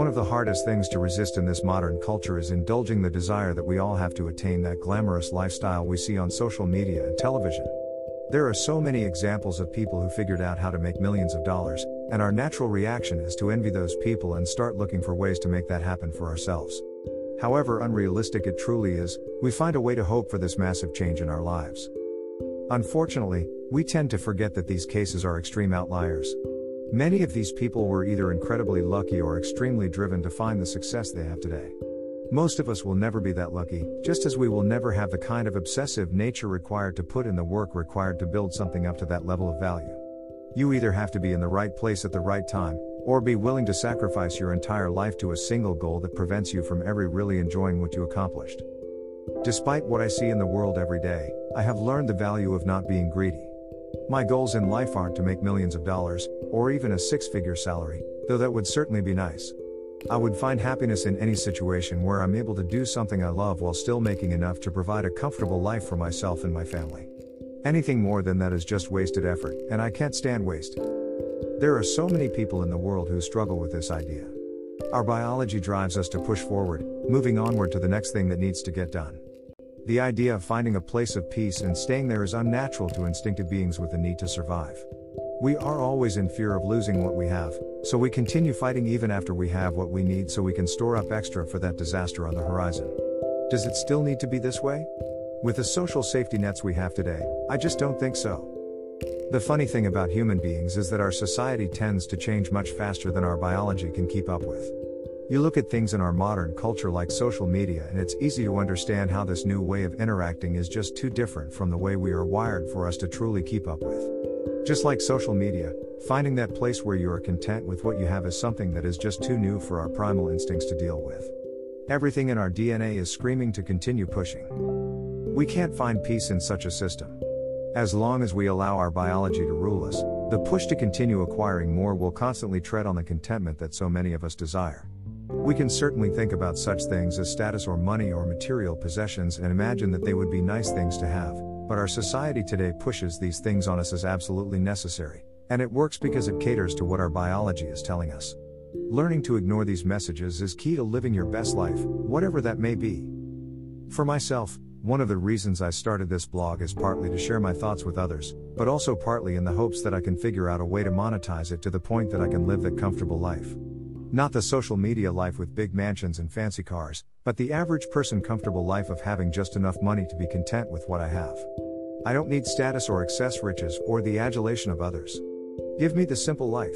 One of the hardest things to resist in this modern culture is indulging the desire that we all have to attain that glamorous lifestyle we see on social media and television. There are so many examples of people who figured out how to make millions of dollars, and our natural reaction is to envy those people and start looking for ways to make that happen for ourselves. However unrealistic it truly is, we find a way to hope for this massive change in our lives. Unfortunately, we tend to forget that these cases are extreme outliers. Many of these people were either incredibly lucky or extremely driven to find the success they have today. Most of us will never be that lucky, just as we will never have the kind of obsessive nature required to put in the work required to build something up to that level of value. You either have to be in the right place at the right time, or be willing to sacrifice your entire life to a single goal that prevents you from ever really enjoying what you accomplished. Despite what I see in the world every day, I have learned the value of not being greedy. My goals in life aren't to make millions of dollars, or even a six figure salary, though that would certainly be nice. I would find happiness in any situation where I'm able to do something I love while still making enough to provide a comfortable life for myself and my family. Anything more than that is just wasted effort, and I can't stand waste. There are so many people in the world who struggle with this idea. Our biology drives us to push forward, moving onward to the next thing that needs to get done. The idea of finding a place of peace and staying there is unnatural to instinctive beings with the need to survive. We are always in fear of losing what we have, so we continue fighting even after we have what we need so we can store up extra for that disaster on the horizon. Does it still need to be this way? With the social safety nets we have today, I just don't think so. The funny thing about human beings is that our society tends to change much faster than our biology can keep up with. You look at things in our modern culture like social media, and it's easy to understand how this new way of interacting is just too different from the way we are wired for us to truly keep up with. Just like social media, finding that place where you are content with what you have is something that is just too new for our primal instincts to deal with. Everything in our DNA is screaming to continue pushing. We can't find peace in such a system. As long as we allow our biology to rule us, the push to continue acquiring more will constantly tread on the contentment that so many of us desire. We can certainly think about such things as status or money or material possessions and imagine that they would be nice things to have, but our society today pushes these things on us as absolutely necessary, and it works because it caters to what our biology is telling us. Learning to ignore these messages is key to living your best life, whatever that may be. For myself, one of the reasons I started this blog is partly to share my thoughts with others, but also partly in the hopes that I can figure out a way to monetize it to the point that I can live that comfortable life. Not the social media life with big mansions and fancy cars, but the average person comfortable life of having just enough money to be content with what I have. I don't need status or excess riches or the adulation of others. Give me the simple life.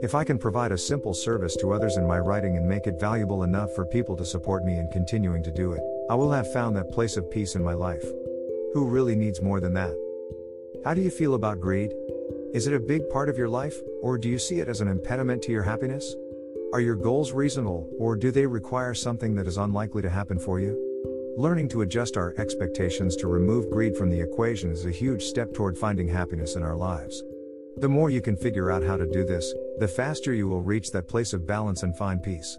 If I can provide a simple service to others in my writing and make it valuable enough for people to support me in continuing to do it, I will have found that place of peace in my life. Who really needs more than that? How do you feel about greed? Is it a big part of your life, or do you see it as an impediment to your happiness? Are your goals reasonable, or do they require something that is unlikely to happen for you? Learning to adjust our expectations to remove greed from the equation is a huge step toward finding happiness in our lives. The more you can figure out how to do this, the faster you will reach that place of balance and find peace.